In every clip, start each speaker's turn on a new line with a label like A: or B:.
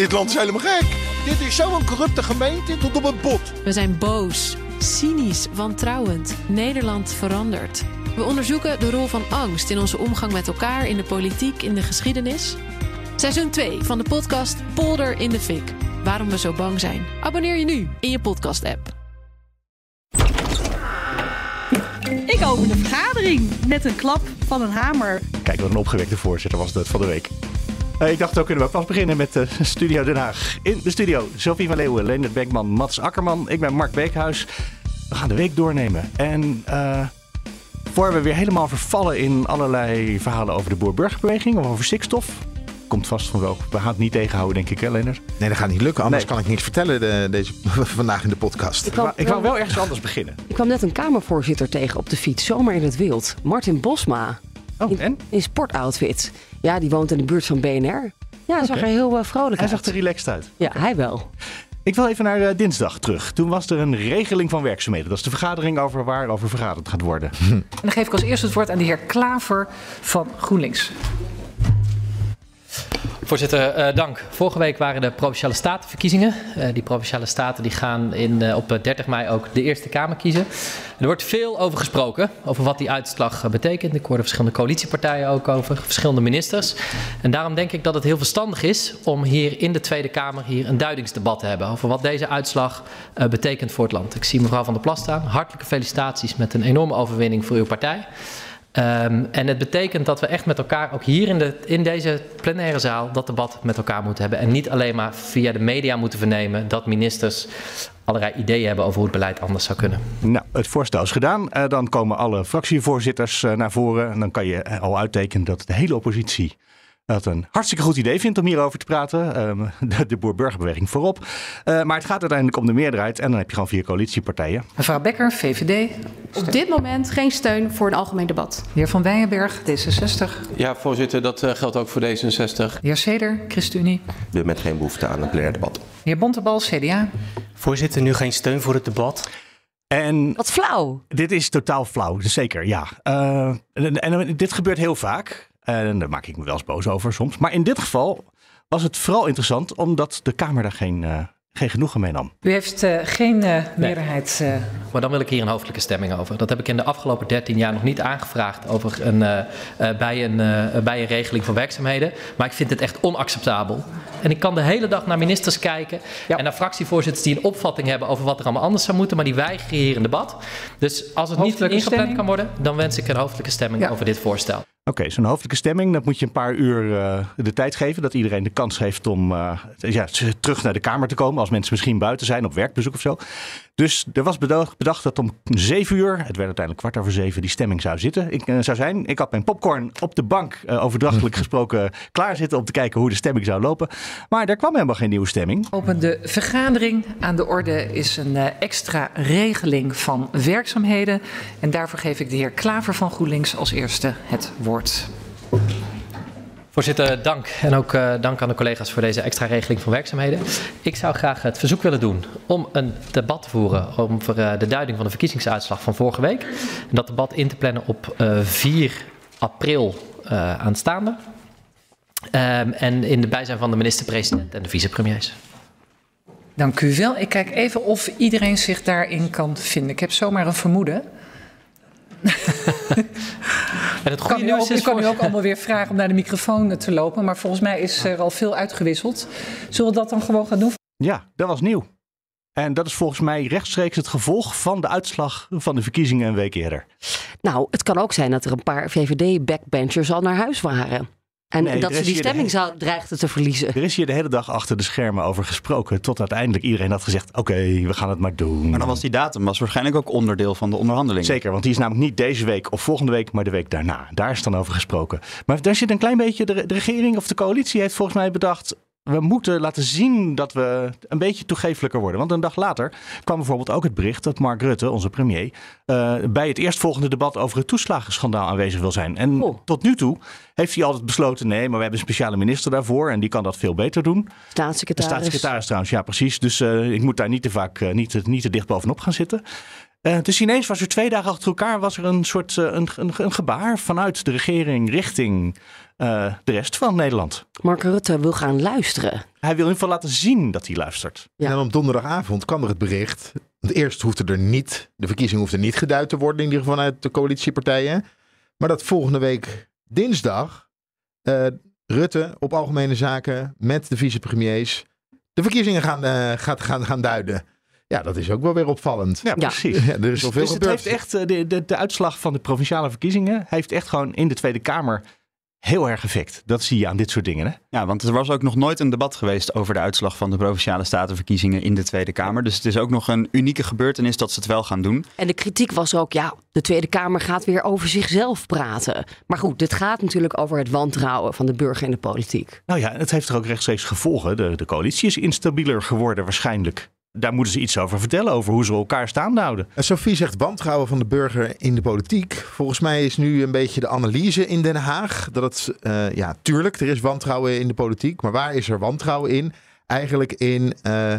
A: Dit land is helemaal gek. Dit is zo'n corrupte gemeente tot op het bot.
B: We zijn boos, cynisch, wantrouwend. Nederland verandert. We onderzoeken de rol van angst in onze omgang met elkaar, in de politiek, in de geschiedenis. Seizoen 2 van de podcast Polder in de Fik. Waarom we zo bang zijn. Abonneer je nu in je podcast-app.
C: Ik open de vergadering met een klap van een hamer.
D: Kijk, wat een opgewekte voorzitter was dat van de week. Eh, ik dacht, ook kunnen we pas beginnen met uh, Studio Den Haag. In de studio, Sophie van Leeuwen, Leendert Beckman, Mats Akkerman. Ik ben Mark Beekhuis. We gaan de week doornemen. En uh, voor we weer helemaal vervallen in allerlei verhalen over de boer-burgerbeweging of over stikstof... Komt vast van wel. We gaan het niet tegenhouden, denk ik, hè, Leendert?
A: Nee, dat gaat niet lukken. Anders kan ik niet vertellen de, deze, vandaag in de podcast.
D: Ik wou, ik wou wel ergens anders beginnen.
E: Ik kwam net een Kamervoorzitter tegen op de fiets, zomaar in het wild. Martin Bosma.
D: Oh,
E: in,
D: en?
E: In sportoutfit. Ja, die woont in de buurt van BNR. Ja, hij zag er heel uh, vrolijk
D: hij
E: uit.
D: Hij zag er relaxed uit.
E: Ja, hij wel.
D: Ik wil even naar uh, dinsdag terug. Toen was er een regeling van werkzaamheden. Dat is de vergadering over waar over vergaderd gaat worden.
F: En dan geef ik als eerste het woord aan de heer Klaver van GroenLinks.
G: Voorzitter, uh, dank. Vorige week waren de Provinciale Statenverkiezingen. Uh, die Provinciale Staten die gaan in, uh, op 30 mei ook de Eerste Kamer kiezen. Er wordt veel over gesproken, over wat die uitslag betekent. Ik hoorde verschillende coalitiepartijen ook over, verschillende ministers. En daarom denk ik dat het heel verstandig is om hier in de Tweede Kamer hier een duidingsdebat te hebben over wat deze uitslag betekent voor het land. Ik zie mevrouw Van der Plas staan. Hartelijke felicitaties met een enorme overwinning voor uw partij. Um, en het betekent dat we echt met elkaar, ook hier in, de, in deze plenaire zaal, dat debat met elkaar moeten hebben. En niet alleen maar via de media moeten vernemen dat ministers allerlei ideeën hebben over hoe het beleid anders zou kunnen.
D: Nou, het voorstel is gedaan. Uh, dan komen alle fractievoorzitters uh, naar voren. En dan kan je al uittekenen dat de hele oppositie dat een hartstikke goed idee vindt om hierover te praten. Um, de, de boer-burgerbeweging voorop. Uh, maar het gaat uiteindelijk om de meerderheid. En dan heb je gewoon vier coalitiepartijen.
F: Mevrouw Becker, VVD.
H: Op dit moment geen steun voor een algemeen debat.
F: De heer Van Wijenberg, D66.
I: Ja, voorzitter, dat uh, geldt ook voor D66.
F: De heer Seder, ChristenUnie.
J: We met geen behoefte aan een plenair debat.
F: De heer Bontebal, CDA.
K: Voorzitter, nu geen steun voor het debat.
D: En
E: Wat flauw.
D: Dit is totaal flauw, zeker, ja. Uh, en, en dit gebeurt heel vaak. En daar maak ik me wel eens boos over soms. Maar in dit geval was het vooral interessant omdat de Kamer daar geen, uh, geen genoegen mee nam.
F: U heeft uh, geen uh, meerderheid.
G: Nee. Maar dan wil ik hier een hoofdelijke stemming over. Dat heb ik in de afgelopen 13 jaar nog niet aangevraagd over een, bij, een, bij een regeling van werkzaamheden. Maar ik vind het echt onacceptabel. En ik kan de hele dag naar ministers kijken ja. en naar fractievoorzitters die een opvatting hebben over wat er allemaal anders zou moeten, maar die weigeren hier een debat. Dus als het niet ingepland kan worden, dan wens ik een hoofdelijke stemming ja. over dit voorstel.
D: Oké, zo'n hoofdelijke stemming, dat moet je een paar uur uh, de tijd geven. Dat iedereen de kans heeft om uh, ja, terug naar de Kamer te komen. Als mensen misschien buiten zijn, op werkbezoek of zo. Dus er was bedacht, bedacht dat om zeven uur, het werd uiteindelijk kwart over zeven, die stemming zou zitten. Ik, uh, zou zijn. Ik had mijn popcorn op de bank, overdrachtelijk gesproken, klaar zitten om te kijken hoe de stemming zou lopen. Maar er kwam helemaal geen nieuwe stemming.
F: Op de vergadering aan de orde is een extra regeling van werkzaamheden. En daarvoor geef ik de heer Klaver van GroenLinks als eerste het woord.
G: Voorzitter, dank. En ook uh, dank aan de collega's voor deze extra regeling van werkzaamheden. Ik zou graag het verzoek willen doen om een debat te voeren over uh, de duiding van de verkiezingsuitslag van vorige week. En dat debat in te plannen op uh, 4 april aanstaande. Um, en in de bijzijn van de minister-president en de vicepremiers.
F: Dank u wel. Ik kijk even of iedereen zich daarin kan vinden. Ik heb zomaar een vermoeden.
G: En het goede
F: nieuws is. Ik kan
G: voor...
F: u ook allemaal weer vragen om naar de microfoon te lopen. Maar volgens mij is er al veel uitgewisseld. Zullen we dat dan gewoon gaan doen?
D: Ja, dat was nieuw. En dat is volgens mij rechtstreeks het gevolg van de uitslag van de verkiezingen een week eerder.
E: Nou, het kan ook zijn dat er een paar VVD-backbenchers al naar huis waren. En
D: Nee,
E: dat ze die stemming zou, dreigden te verliezen.
D: Er is hier de hele dag achter de schermen over gesproken. Tot uiteindelijk iedereen had gezegd: oké, we gaan het maar doen.
J: Maar dan was die datum was waarschijnlijk ook onderdeel van de onderhandelingen.
D: Zeker, want die is namelijk niet deze week of volgende week, maar de week daarna. Daar is dan over gesproken. Maar daar zit een klein beetje, de, de regering of de coalitie heeft volgens mij bedacht. We moeten laten zien dat we een beetje toegefelijker worden. Want een dag later kwam bijvoorbeeld ook het bericht dat Mark Rutte, onze premier, eh, bij het eerstvolgende debat over het toeslagenschandaal aanwezig wil zijn. En
E: Oh.
D: tot nu toe heeft hij altijd besloten: nee, maar we hebben een speciale minister daarvoor en die kan dat veel beter doen. De
E: Staatssecretaris.
D: staatssecretaris trouwens, ja precies. Dus eh, ik moet daar niet te vaak, eh, niet, te- niet te dicht bovenop gaan zitten. Uh, dus ineens was er twee dagen achter elkaar was er een soort uh, een, een, een, gebaar vanuit de regering richting uh, de rest van Nederland.
E: Mark Rutte wil gaan luisteren.
D: Hij wil in ieder geval laten zien dat hij luistert.
A: Ja. En dan op donderdagavond kwam er het bericht. Want eerst hoefde er niet, de verkiezing hoefde niet geduid te worden, in ieder geval vanuit de coalitiepartijen. Maar dat volgende week dinsdag Rutte op algemene zaken met de vicepremiers de verkiezingen gaan, gaat, gaan, gaan duiden. Ja, dat is ook wel weer opvallend.
D: Ja, precies.
A: Ja, er is
D: dus,
A: veel
D: dus het heeft echt, de, de, de uitslag van de provinciale verkiezingen heeft echt gewoon in de Tweede Kamer heel erg effect. Dat zie je aan dit soort dingen. Hè?
J: Ja, want er was ook nog nooit een debat geweest over de uitslag van de provinciale statenverkiezingen in de Tweede Kamer. Dus het is ook nog een unieke gebeurtenis dat ze het wel gaan doen.
E: En de kritiek was ook, ja, de Tweede Kamer gaat weer over zichzelf praten. Maar goed, dit gaat natuurlijk over het wantrouwen van de burger in de politiek.
D: Nou ja, het heeft er ook rechtstreeks gevolgen. De, de coalitie is instabieler geworden waarschijnlijk daar moeten ze iets over vertellen, over hoe ze elkaar staande houden.
A: En Sophie zegt wantrouwen van de burger in de politiek. Volgens mij is nu een beetje de analyse in Den Haag. Dat het, uh, ja, tuurlijk, er is wantrouwen in de politiek. Maar waar is er wantrouwen in? Eigenlijk in, uh, uh,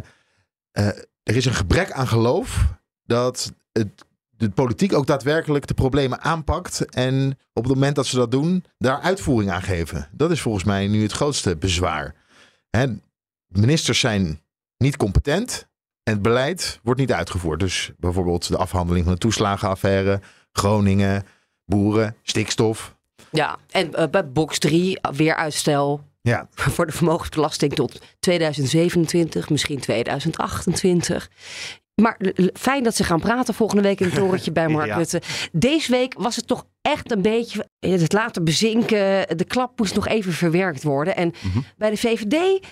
A: er is een gebrek aan geloof dat het, de politiek ook daadwerkelijk de problemen aanpakt. En op het moment dat ze dat doen, daar uitvoering aan geven. Dat is volgens mij nu het grootste bezwaar. Hè, ministers zijn niet competent. En het beleid wordt niet uitgevoerd. Dus bijvoorbeeld de afhandeling van de toeslagenaffaire, Groningen, boeren, stikstof.
E: Ja, en uh, bij box 3 weer uitstel.
A: Ja.
E: Voor de vermogensbelasting tot 2027, misschien 2028. Maar fijn dat ze gaan praten volgende week in het torentje bij Mark Rutte. Deze week was het toch echt een beetje het laten bezinken. De klap moest nog even verwerkt worden. En mm -hmm. bij de VVD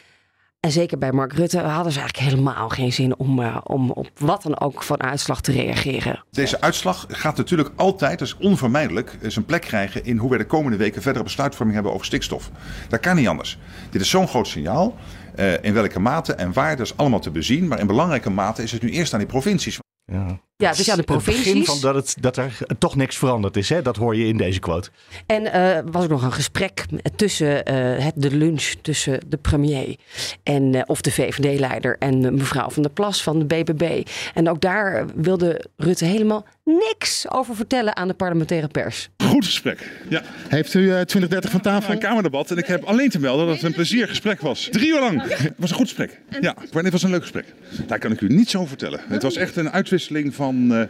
E: en zeker bij Mark Rutte hadden ze eigenlijk helemaal geen zin om, uh, om op wat dan ook van uitslag te reageren.
L: Deze uitslag gaat natuurlijk altijd, dat is onvermijdelijk, zijn plek krijgen in hoe wij de komende weken verdere besluitvorming hebben over stikstof. Dat kan niet anders. Dit is zo'n groot signaal. Uh, in welke mate en waar, dat is allemaal te bezien. Maar in belangrijke mate is het nu eerst aan die provincies.
D: Ja.
E: Ja, dus aan de provincies.
D: Het begin van dat, het, dat er toch niks veranderd is, hè? dat hoor je in deze quote.
E: En uh, was ook nog een gesprek tussen uh, het, de lunch tussen de premier en, uh, of de VVD-leider en mevrouw van der Plas van de BBB. En ook daar wilde Rutte helemaal niks over vertellen aan de parlementaire pers.
M: Goed gesprek, ja.
A: Heeft u 2030 van tafel?
M: Een kamerdebat en ik heb alleen te melden dat het een plezier gesprek was. Drie uur lang. Het was een goed gesprek. Ja, maar dit was een leuk gesprek. Daar kan ik u niets over vertellen. Het was echt een uitwisseling van van uh,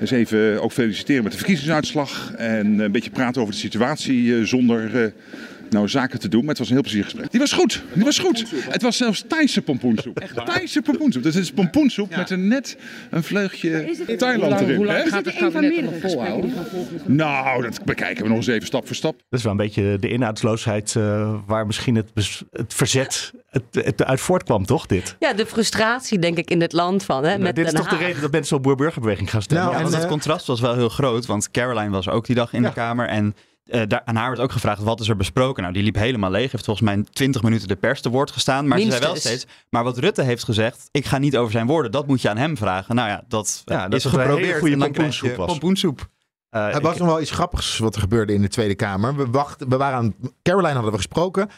M: eens even ook feliciteren met de verkiezingsuitslag. En een beetje praten over de situatie uh, zonder nou, zaken te doen. Maar het was een heel plezierig gesprek. Die was goed. Die was goed. Het was zelfs Thaise pompoensoep. Thaise pompoensoep. Dus het is pompoensoep ja. met een net een vleugje Thailand erin.
N: Hoe lang gaat het kabinet nog volhouden?
M: Nou, dat bekijken we nog eens even stap voor stap.
D: Dat is wel een beetje de inhoudsloosheid uh, waar misschien het, het verzet het, het uit voortkwam, toch? Dit?
E: Ja, de frustratie, denk ik, in het land van. Hè,
D: nou,
E: met
D: dit is toch de reden dat mensen op boer-burgerbeweging gaan stemmen?
J: Nou, ja, want het contrast was wel heel groot. Want Caroline was ook die dag in
D: Ja.
J: de Kamer. En eh, daar, aan haar werd ook gevraagd, wat is er besproken? Nou, die liep helemaal leeg. Heeft volgens mij 20 minuten de pers te woord gestaan. Maar ze zei wel steeds... Maar wat Rutte heeft gezegd, ik ga niet over zijn woorden. Dat moet je aan hem vragen. Nou ja, dat,
D: Ja,
J: eh,
D: dat
J: is
D: het een hele
J: geprobeerd.
D: goede pompoensoep was.
J: Pompoensoep.
D: Eh,
A: Er
D: ik-
A: was nog wel iets grappigs wat er gebeurde in de Tweede Kamer. We, wachten, we waren aan Caroline hadden we gesproken.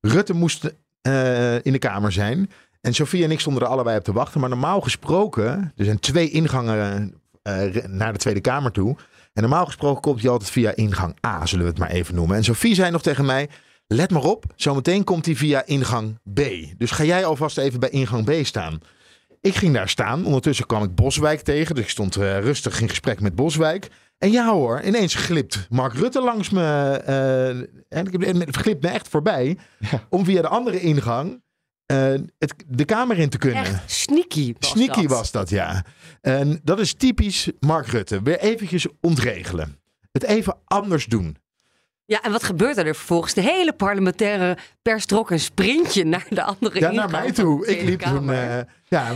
A: Rutte moest eh, in de Kamer zijn. En Sofie en ik stonden er allebei op te wachten. Maar normaal gesproken, er zijn twee ingangen eh, naar de Tweede Kamer toe. En normaal gesproken komt hij altijd via ingang A, zullen we het maar even noemen. En Sofie zei nog tegen mij, let maar op, zometeen komt hij via ingang B. Dus ga jij alvast even bij ingang B staan. Ik ging daar staan. Ondertussen kwam ik Boswijk tegen. Dus ik stond eh, rustig in gesprek met Boswijk. En ja hoor, ineens glipt Mark Rutte langs me. eh, en ik- glipt me echt voorbij. Om via de andere ingang eh, het, de kamer in te kunnen.
E: Echt sneaky was
A: Sneaky
E: dat.
A: was dat, ja. En dat is typisch Mark Rutte. Weer eventjes ontregelen. Het even anders doen.
E: Ja, en wat gebeurde er vervolgens? De hele parlementaire pers trok een sprintje naar de andere
A: Ja, naar mij toe. Ik liep toen... Eh, ja,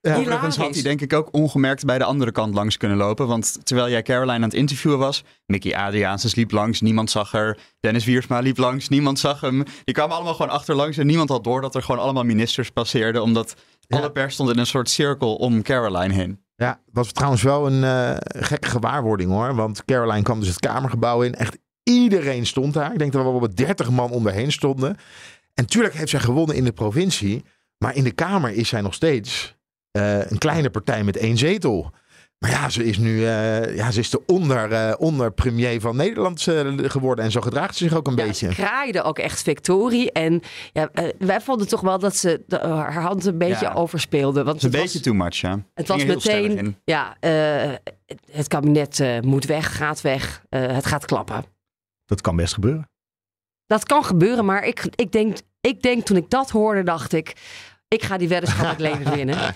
A: ja,
J: Overigens had hij denk ik ook ongemerkt bij de andere kant langs kunnen lopen. Want terwijl jij Caroline aan het interviewen was, Mickey Adriaansens liep langs, niemand zag er. Dennis Wiersma liep langs, niemand zag hem. Die kwamen allemaal gewoon achterlangs en niemand had door dat er gewoon allemaal ministers passeerden. Omdat alle pers stond in een soort cirkel om Caroline heen.
A: Ja, was trouwens wel een eh, gekke gewaarwording hoor. Want Caroline kwam dus het Kamergebouw in. Echt iedereen stond daar. Ik denk dat er wel wat 30 man om haar heen stonden. En tuurlijk heeft zij gewonnen in de provincie. Maar in de Kamer is zij nog steeds een kleine partij met één zetel. Maar ja, ze is nu eh, ja, ze is de onder, uh, onderpremier van Nederland uh, geworden. En zo gedraagt ze zich ook een
E: ja,
A: beetje.
E: Ze kraaide ook echt victorie. En ja, wij vonden toch wel dat ze de, haar hand een beetje ja. overspeelde. Want
J: het een beetje was, too much, ja.
E: Het was meteen, ja, het kabinet moet weg, gaat weg. het gaat klappen.
D: Dat kan best gebeuren.
E: Dat kan gebeuren, maar ik, ik, denk, ik denk toen ik dat hoorde, dacht ik... Ik ga die weddenschap leven winnen.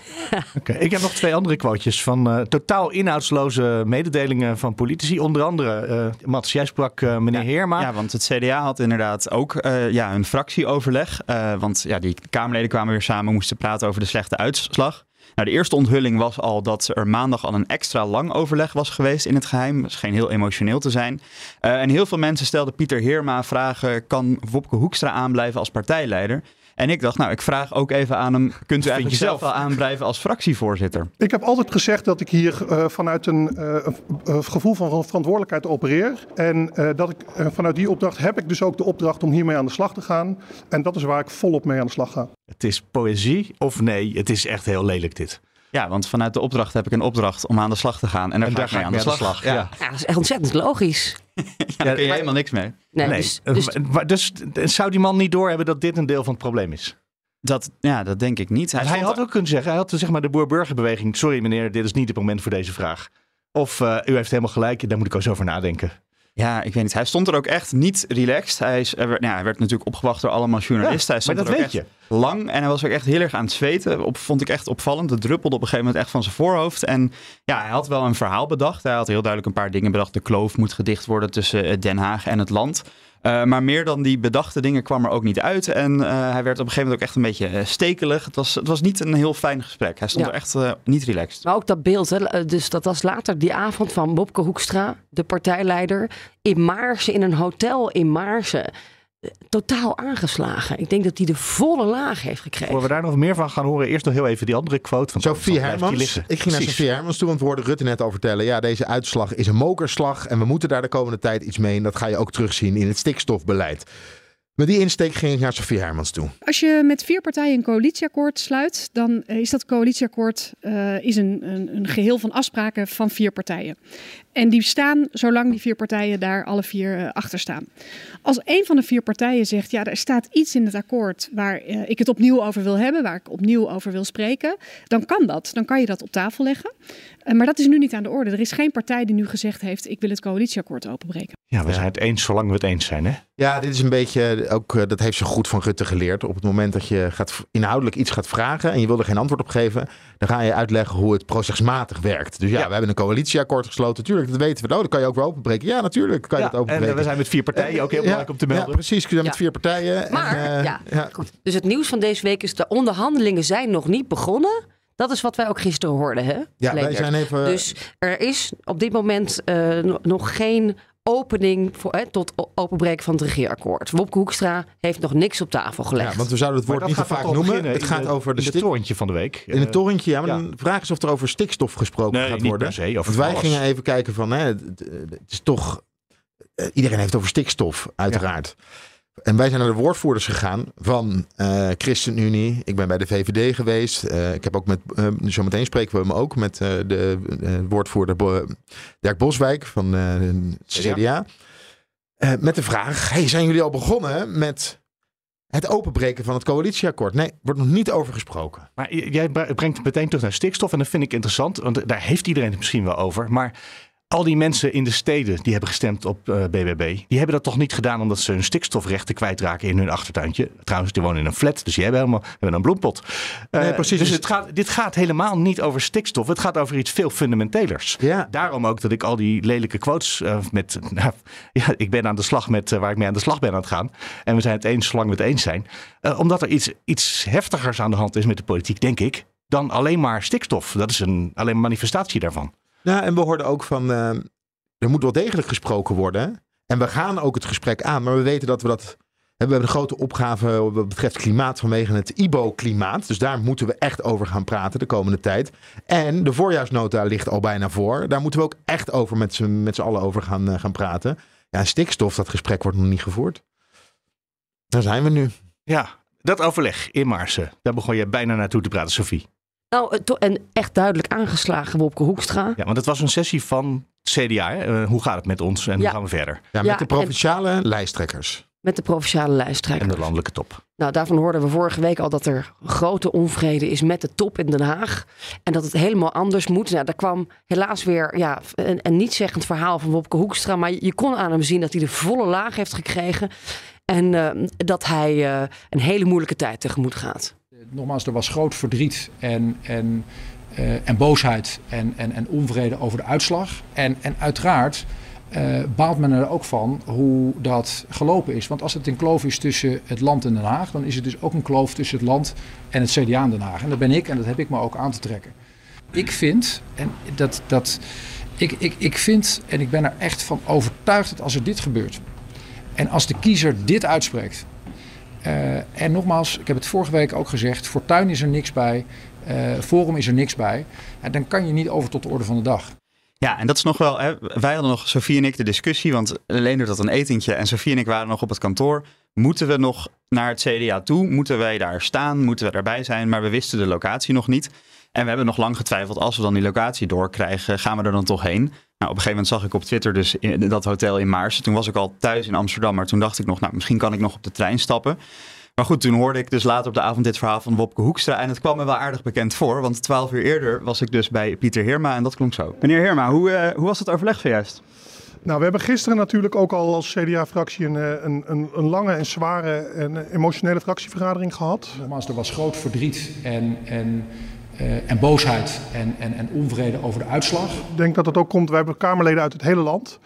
D: okay, ik heb nog twee andere quotejes van uh, totaal inhoudsloze mededelingen van politici. Onder andere, uh, Mats, jij sprak uh, meneer
J: ja,
D: Heerma.
J: Ja, want het CDA had inderdaad ook ja, een fractieoverleg. want ja, die Kamerleden kwamen weer samen, moesten praten over de slechte uitslag. Nou, de eerste onthulling was al dat er maandag al een extra lang overleg was geweest in het geheim. Dat scheen heel emotioneel te zijn. Uh, en heel veel mensen stelden Pieter Heerma vragen: kan Wopke Hoekstra aanblijven als partijleider? En ik dacht, nou, ik vraag ook even aan hem: kunt u eigenlijk zelf wel aanblijven als fractievoorzitter?
O: Ik heb altijd gezegd dat ik hier uh, vanuit een uh, gevoel van verantwoordelijkheid opereer. En uh, dat ik vanuit die opdracht heb ik dus ook de opdracht om hiermee aan de slag te gaan. En dat is waar ik volop mee aan de slag ga.
D: Het is poëzie of nee, het is echt heel lelijk dit.
J: Ja, want vanuit de opdracht heb ik een opdracht om aan de slag te gaan. En daar, en daar ga ik mee aan de slag. slag.
E: Ja. ja. dat is echt ontzettend logisch.
J: ja, daar kun je helemaal niks mee.
E: Nee, nee. Dus,
D: dus, dus, zou die man niet doorhebben dat dit een deel van het probleem is?
J: Dat, ja, dat denk ik niet.
D: Hij, hij had ook kunnen zeggen, hij had zeg maar de boer-burgerbeweging... sorry meneer, dit is niet het moment voor deze vraag. Of uh, u heeft helemaal gelijk, daar moet ik eens over nadenken.
J: Ja, ik weet niet. Hij stond er ook echt niet relaxed. Hij, is, hij, werd, nou, hij werd natuurlijk opgewacht door allemaal journalisten.
D: Ja,
J: hij stond
D: maar dat
J: er ook
D: weet je.
J: lang en hij was ook echt heel erg aan het zweten. Op, vond ik echt opvallend. Het druppelde op een gegeven moment echt van zijn voorhoofd. En ja, hij had wel een verhaal bedacht. Hij had heel duidelijk een paar dingen bedacht. De kloof moet gedicht worden tussen eh, Den Haag en het land. Uh, maar meer dan die bedachte dingen kwam er ook niet uit. En uh, hij werd op een gegeven moment ook echt een beetje uh, stekelig. Het was, het was niet een heel fijn gesprek. Hij stond
E: Ja.
J: er echt niet relaxed.
E: Maar ook dat beeld, hè, dus dat was later die avond van Bobke Hoekstra, de partijleider, in Maarsen, in een hotel in Maarsen. Totaal aangeslagen. Ik denk dat hij de volle laag heeft gekregen.
D: Voor we daar nog meer van gaan horen, eerst nog heel even die andere quote. Van
A: Sophie Hermans. Ik ging naar Sophie Hermans toe, want we hoorden Rutte net al vertellen. Ja, deze uitslag is een mokerslag en we moeten daar de komende tijd iets mee. En dat ga je ook terugzien in het stikstofbeleid. Met die insteek ging ik naar Sophie Hermans toe.
H: Als je met vier partijen een coalitieakkoord sluit, dan eh, is dat coalitieakkoord eh, is een, een, een geheel van afspraken van vier partijen. En die staan zolang die vier partijen daar alle vier eh, achter staan. Als een van de vier partijen zegt, ja, er staat iets in het akkoord waar eh, ik het opnieuw over wil hebben, waar ik opnieuw over wil spreken, dan kan dat. Dan kan je dat op tafel leggen. Eh, maar dat is nu niet aan de orde. Er is geen partij die nu gezegd heeft, ik wil het coalitieakkoord openbreken.
D: Ja, we zijn het eens zolang we het eens zijn, hè?
A: Ja, dit is een beetje, ook, dat heeft ze goed van Rutte geleerd. Op het moment dat je gaat, inhoudelijk iets gaat vragen en je wil er geen antwoord op geven, dan ga je uitleggen hoe het procesmatig werkt. Dus ja, we hebben een coalitieakkoord gesloten. Tuurlijk, dat weten we. Oh, dat kan je ook wel openbreken. Ja, natuurlijk kan je dat openbreken.
D: en we zijn met vier partijen ook heel
A: Ja,
D: belangrijk om te melden.
A: Ja, precies. We zijn met vier partijen.
E: Maar,
A: en, eh,
E: ja, goed. Dus het nieuws van deze week is de onderhandelingen zijn nog niet begonnen. Dat is wat wij ook gisteren hoorden, hè?
A: Ja, wij zijn even-
E: Dus er is op dit moment eh, no- nog geen opening voor, hè, tot openbreken van het regeerakkoord. Wopke Hoekstra heeft nog niks op tafel gelegd.
A: Ja, want we zouden het woord niet te vaak noemen. Het gaat
D: de-
A: over de
D: in het torentje van de week.
A: In het
D: Eh,
A: torentje, ja, maar
D: ja.
A: dan vraag is of er over stikstof gesproken
D: Nee,
A: gaat
D: niet
A: worden.
D: per se, over
A: Want wij
D: alles.
A: gingen even kijken van, hè, het, het is toch, eh, iedereen heeft over stikstof, uiteraard. En wij zijn naar de woordvoerders gegaan van eh ChristenUnie. Ik ben bij de VVD geweest. Eh, ik heb ook met, eh, zometeen spreken we hem ook met de woordvoerder Bo- Dirk Boswijk van het CDA. Met de vraag, hey, zijn jullie al begonnen met het openbreken van het coalitieakkoord? Nee, wordt nog niet over gesproken.
D: Maar jij bre- brengt het meteen terug naar stikstof. En dat vind ik interessant, want daar heeft iedereen het misschien wel over. Maar al die mensen in de steden die hebben gestemd op eh, BBB, die hebben dat toch niet gedaan omdat ze hun stikstofrechten kwijtraken in hun achtertuintje. Trouwens, die wonen in een flat, dus die hebben helemaal hebben een bloempot. Eh,
A: Nee, precies.
D: Dus het gaat, dit gaat helemaal niet over stikstof. Het gaat over iets veel fundamentelers.
A: Ja.
D: Daarom ook dat ik al die lelijke quotes eh, met. Nou, ja, ik ben aan de slag met waar ik mee aan de slag ben aan het gaan. En we zijn het eens zolang we het eens zijn. Omdat er iets, iets heftigers aan de hand is met de politiek, denk ik. Dan alleen maar stikstof. Dat is een, alleen een manifestatie daarvan.
A: Ja, en we hoorden ook van, eh, er moet wel degelijk gesproken worden. En we gaan ook het gesprek aan, maar we weten dat we dat... We hebben een grote opgave wat betreft klimaat vanwege het IBO-klimaat. Dus daar moeten we echt over gaan praten de komende tijd. En de voorjaarsnota ligt al bijna voor. Daar moeten we ook echt over met z'n met z'n allen over gaan, eh, gaan praten. Ja, stikstof, dat gesprek wordt nog niet gevoerd. Daar zijn we nu.
D: Ja, dat overleg in Maarsen. Daar begon je bijna naartoe te praten, Sophie.
E: Nou, en echt duidelijk aangeslagen Wopke Hoekstra.
D: Ja, want het was een sessie van CDA. Hè? hoe gaat het met ons en hoe gaan we verder?
A: Ja, met de provinciale lijsttrekkers.
E: Met de provinciale lijsttrekkers.
D: En de landelijke top.
E: Nou, daarvan hoorden we vorige week al dat er grote onvrede is met de top in Den Haag. En dat het helemaal anders moet. Nou, daar kwam helaas weer ja, een, een niet-zeggend verhaal van Wopke Hoekstra. Maar je, kon aan hem zien dat hij de volle laag heeft gekregen. En uh, dat hij uh, een hele moeilijke tijd tegemoet gaat.
P: Nogmaals, er was groot verdriet en, en, uh, en boosheid en, en, en onvrede over de uitslag. En, en uiteraard uh, baalt men er ook van hoe dat gelopen is. Want als het een kloof is tussen het land en Den Haag, dan is het dus ook een kloof tussen het land en het CDA in Den Haag. En dat ben ik en dat heb ik me ook aan te trekken. Ik vind, en dat, dat, ik, ik, ik vind, en ik ben er echt van overtuigd dat als er dit gebeurt, en als de kiezer dit uitspreekt, uh, en nogmaals, ik heb het vorige week ook gezegd, Fortuin is er niks bij, uh, Forum is er niks bij, en dan kan je niet over tot de orde van de dag.
J: Ja, en dat is nog wel. Hè, wij hadden nog, Sofie en ik, de discussie. Want alleen doet dat een etentje. En Sofie en ik waren nog op het kantoor. Moeten we nog naar het CDA toe? Moeten wij daar staan? Moeten we daarbij zijn? Maar we wisten de locatie nog niet. En we hebben nog lang getwijfeld. Als we dan die locatie doorkrijgen, gaan we er dan toch heen? Nou, op een gegeven moment zag ik op Twitter dus in, dat hotel in Maarsen. Toen was ik al thuis in Amsterdam. Maar toen dacht ik nog, nou, misschien kan ik nog op de trein stappen. Maar goed, toen hoorde ik dus later op de avond dit verhaal van Wopke Hoekstra. En het kwam me wel aardig bekend voor. Want twaalf uur eerder was ik dus bij Pieter Heerma en dat klonk zo. Meneer Heerma, hoe, uh, hoe was het overleg zojuist?
O: Nou, we hebben gisteren natuurlijk ook al als CDA-fractie een, een, een, een, lange en zware en emotionele fractievergadering gehad.
P: Nogmaals, er was groot verdriet en, en, uh, en boosheid en, en, en onvrede over de uitslag.
O: Ik denk dat het ook komt, we hebben Kamerleden uit het hele land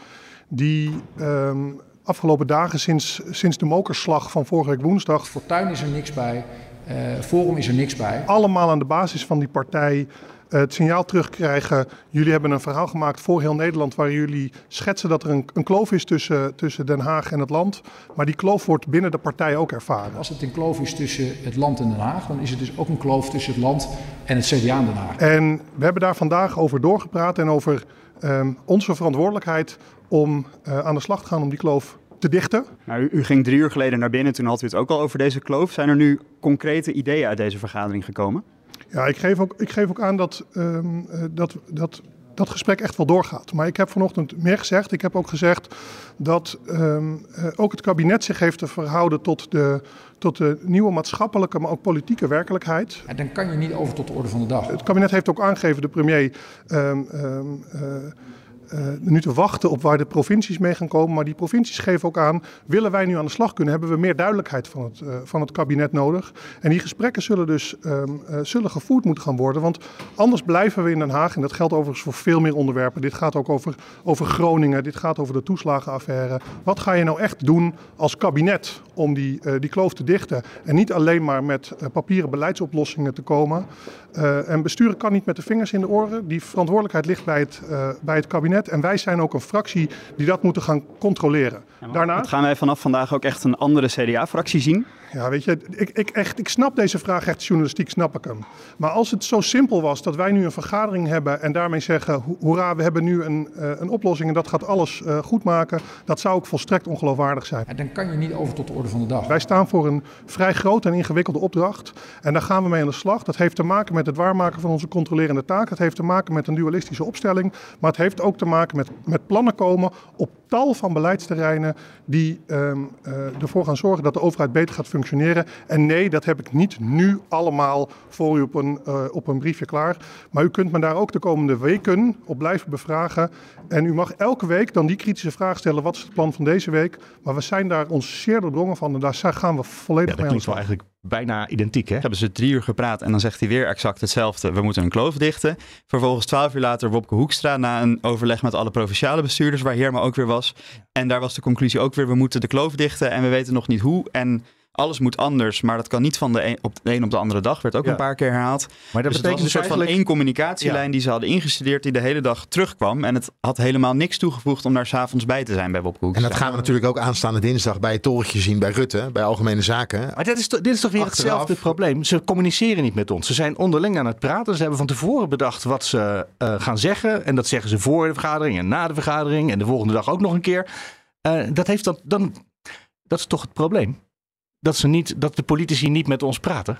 O: die um, afgelopen dagen sinds, sinds de mokerslag van vorige week woensdag.
P: Fortuin is er niks bij, uh, Forum is er niks bij.
O: Allemaal aan de basis van die partij het signaal terugkrijgen. Jullie hebben een verhaal gemaakt voor heel Nederland waar jullie schetsen dat er een, een kloof is tussen, tussen Den Haag en het land. Maar die kloof wordt binnen de partij ook ervaren.
P: Als het een kloof is tussen het land en Den Haag, dan is het dus ook een kloof tussen het land en het CDA in Den Haag.
O: En we hebben daar vandaag over doorgepraat en over um, onze verantwoordelijkheid om uh, aan de slag te gaan om die kloof te dichten.
J: Nou, u, u, ging drie uur geleden naar binnen, toen had u het ook al over deze kloof. Zijn er nu concrete ideeën uit deze vergadering gekomen?
O: Ja, ik geef ook, ik geef ook aan dat, um, uh, dat, dat dat gesprek echt wel doorgaat. Maar ik heb vanochtend meer gezegd. Ik heb ook gezegd dat um, uh, ook het kabinet zich heeft te verhouden tot de, tot de nieuwe maatschappelijke, maar ook politieke werkelijkheid.
P: En dan kan je niet over tot de orde van de dag.
O: Het kabinet heeft ook aangegeven, de premier. Um, um, uh, uh, nu te wachten op waar de provincies mee gaan komen. Maar die provincies geven ook aan, willen wij nu aan de slag kunnen, hebben we meer duidelijkheid van het, uh, van het kabinet nodig. En die gesprekken zullen dus um, uh, zullen gevoerd moeten gaan worden. Want anders blijven we in Den Haag, en dat geldt overigens voor veel meer onderwerpen. Dit gaat ook over, over Groningen, dit gaat over de toeslagenaffaire. Wat ga je nou echt doen als kabinet om die, die kloof te dichten? En niet alleen maar met papieren beleidsoplossingen te komen. en besturen kan niet met de vingers in de oren. Die verantwoordelijkheid ligt bij het, bij het kabinet. En wij zijn ook een fractie die dat moeten gaan controleren.
J: Ja, Daarnaast gaan wij vanaf vandaag ook echt een andere CDA-fractie zien?
O: Ja, weet je, ik, ik, echt, ik snap deze vraag echt journalistiek, snap ik hem. Maar als het zo simpel was dat wij nu een vergadering hebben en daarmee zeggen, hoera, we hebben nu een, uh, een oplossing en dat gaat alles uh, goed maken, dat zou ook volstrekt ongeloofwaardig zijn.
P: En dan kan je niet over tot de orde van de dag.
O: Wij staan voor een vrij grote en ingewikkelde opdracht en daar gaan we mee aan de slag. Dat heeft te maken met het waarmaken van onze controlerende taak, het heeft te maken met een dualistische opstelling, maar het heeft ook te maken met, met plannen komen op tal van beleidsterreinen die um, uh, ervoor gaan zorgen dat de overheid beter gaat functioneren. En nee, dat heb ik niet nu allemaal voor u op een, uh, op een briefje klaar. Maar u kunt me daar ook de komende weken op blijven bevragen. En u mag elke week dan die kritische vraag stellen: wat is het plan van deze week? Maar we zijn daar ons zeer doordrongen van en daar gaan we volledig
D: ja, dat
O: mee aan de
D: slag. wel eigenlijk bijna identiek, hè?
J: Hebben ze drie uur gepraat en dan zegt hij weer exact hetzelfde. We moeten een kloof dichten. Vervolgens twaalf uur later Wopke Hoekstra na een overleg met alle provinciale bestuurders, waar Heerma ook weer was. En daar was de conclusie ook weer, we moeten de kloof dichten en we weten nog niet hoe. En alles moet anders, maar dat kan niet van de een op de een op de andere dag. Werd ook ja. een paar keer herhaald.
D: Maar dat
J: dus
D: betekent
J: het was een soort van één communicatielijn ja. die ze hadden ingestudeerd, die de hele dag terugkwam. En het had helemaal niks toegevoegd om daar s'avonds bij te zijn bij Bob Koeks.
A: En dat gaan we natuurlijk ook aanstaande dinsdag bij het torentje zien bij Rutte, bij Algemene Zaken.
D: Maar dit is, dit is toch weer Achteraf. hetzelfde probleem. Ze communiceren niet met ons. Ze zijn onderling aan het praten. Ze hebben van tevoren bedacht wat ze uh, gaan zeggen. En dat zeggen ze voor de vergadering en na de vergadering. En de volgende dag ook nog een keer. Uh, dat, heeft dan, dan, dat is toch het probleem? Dat, ze niet, dat de politici niet met ons praten?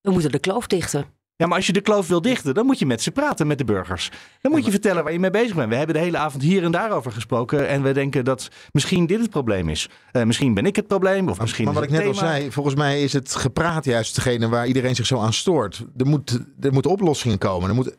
E: We moeten de kloof dichten.
D: Ja, maar als je de kloof wil dichten, dan moet je met ze praten, met de burgers. Dan moet je vertellen waar je mee bezig bent. We hebben de hele avond hier en daar over gesproken. En we denken dat misschien dit het probleem is. Uh, misschien ben ik het probleem, of misschien
A: Maar wat ik net al zei, volgens mij is het gepraat juist degene waar iedereen zich zo aan stoort. Er, moet, er moeten oplossingen komen. Er moet,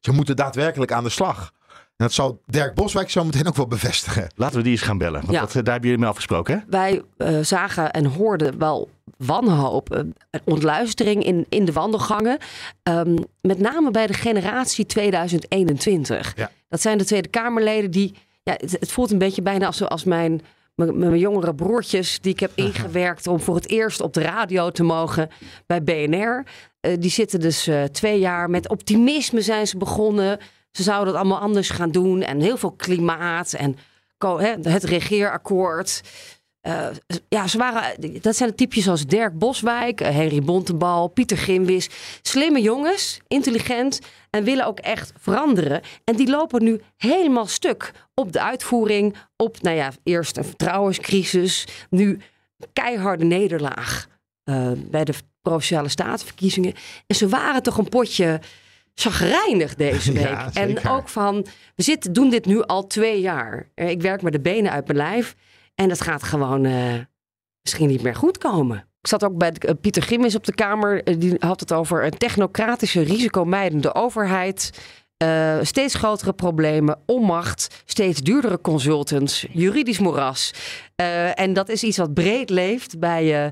A: ze moeten daadwerkelijk aan de slag. En dat zal Dirk Boswijk zo meteen ook wel bevestigen.
D: Laten we die eens gaan bellen. Want
E: Ja.
D: dat, eh, daar hebben jullie mee afgesproken, hè?
E: Wij eh, zagen en hoorden wel wanhoop, eh, ontluistering in, in de wandelgangen. Ehm, met name bij de generatie 2021.
A: Ja.
E: Dat zijn de Tweede Kamerleden die... Ja, het, het voelt een beetje bijna als, als mijn, mijn, mijn jongere broertjes... die ik heb ingewerkt om voor het eerst op de radio te mogen bij BNR. Eh, die zitten dus eh, twee jaar met optimisme zijn ze begonnen. Ze zouden het allemaal anders gaan doen. En heel veel klimaat en het regeerakkoord... Eh, ja, ze waren, dat zijn de typjes als Dirk Boswijk, eh, Henry Bontebal, Pieter Gimwis. Slimme jongens, intelligent en willen ook echt veranderen. En die lopen nu helemaal stuk op de uitvoering. Op, nou ja, eerst een vertrouwenscrisis, nu keiharde nederlaag eh, bij de Provinciale Statenverkiezingen. En ze waren toch een potje chagrijnig deze week.
A: Ja,
E: en ook van, we zitten, doen dit nu al twee jaar. Eh, Ik werk met de benen uit mijn lijf. En dat gaat gewoon eh, misschien niet meer goed komen. Ik zat ook bij de- eh, Pieter Gimmis op de Kamer. die had het over een technocratische, risicomijdende overheid. eh, steeds grotere problemen, onmacht, steeds duurdere consultants, juridisch moeras. Eh, en dat is iets wat breed leeft bij eh,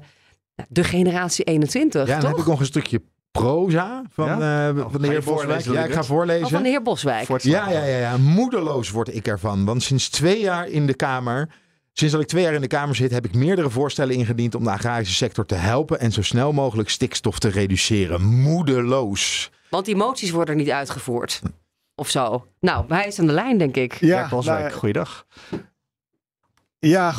E: de generatie 21,
A: Ja, dan
E: toch?
A: heb ik nog een stukje proza van,
D: Ja?
A: eh,
D: Oh,
A: van de heer Boswijk. Ja, ik ga voorlezen.
E: Oh, van de heer Boswijk.
A: Ja, ja, ja, ja. Moedeloos word ik ervan. Want sinds twee jaar in de Kamer. Sinds dat ik twee jaar in de Kamer zit, heb ik meerdere voorstellen ingediend om de agrarische sector te helpen en zo snel mogelijk stikstof te reduceren. Moedeloos.
E: Want die moties worden niet uitgevoerd. Of zo. Nou, hij is aan de lijn, denk ik.
D: Ja, Boswijk,
Q: nou
D: goeiedag.
Q: Ja,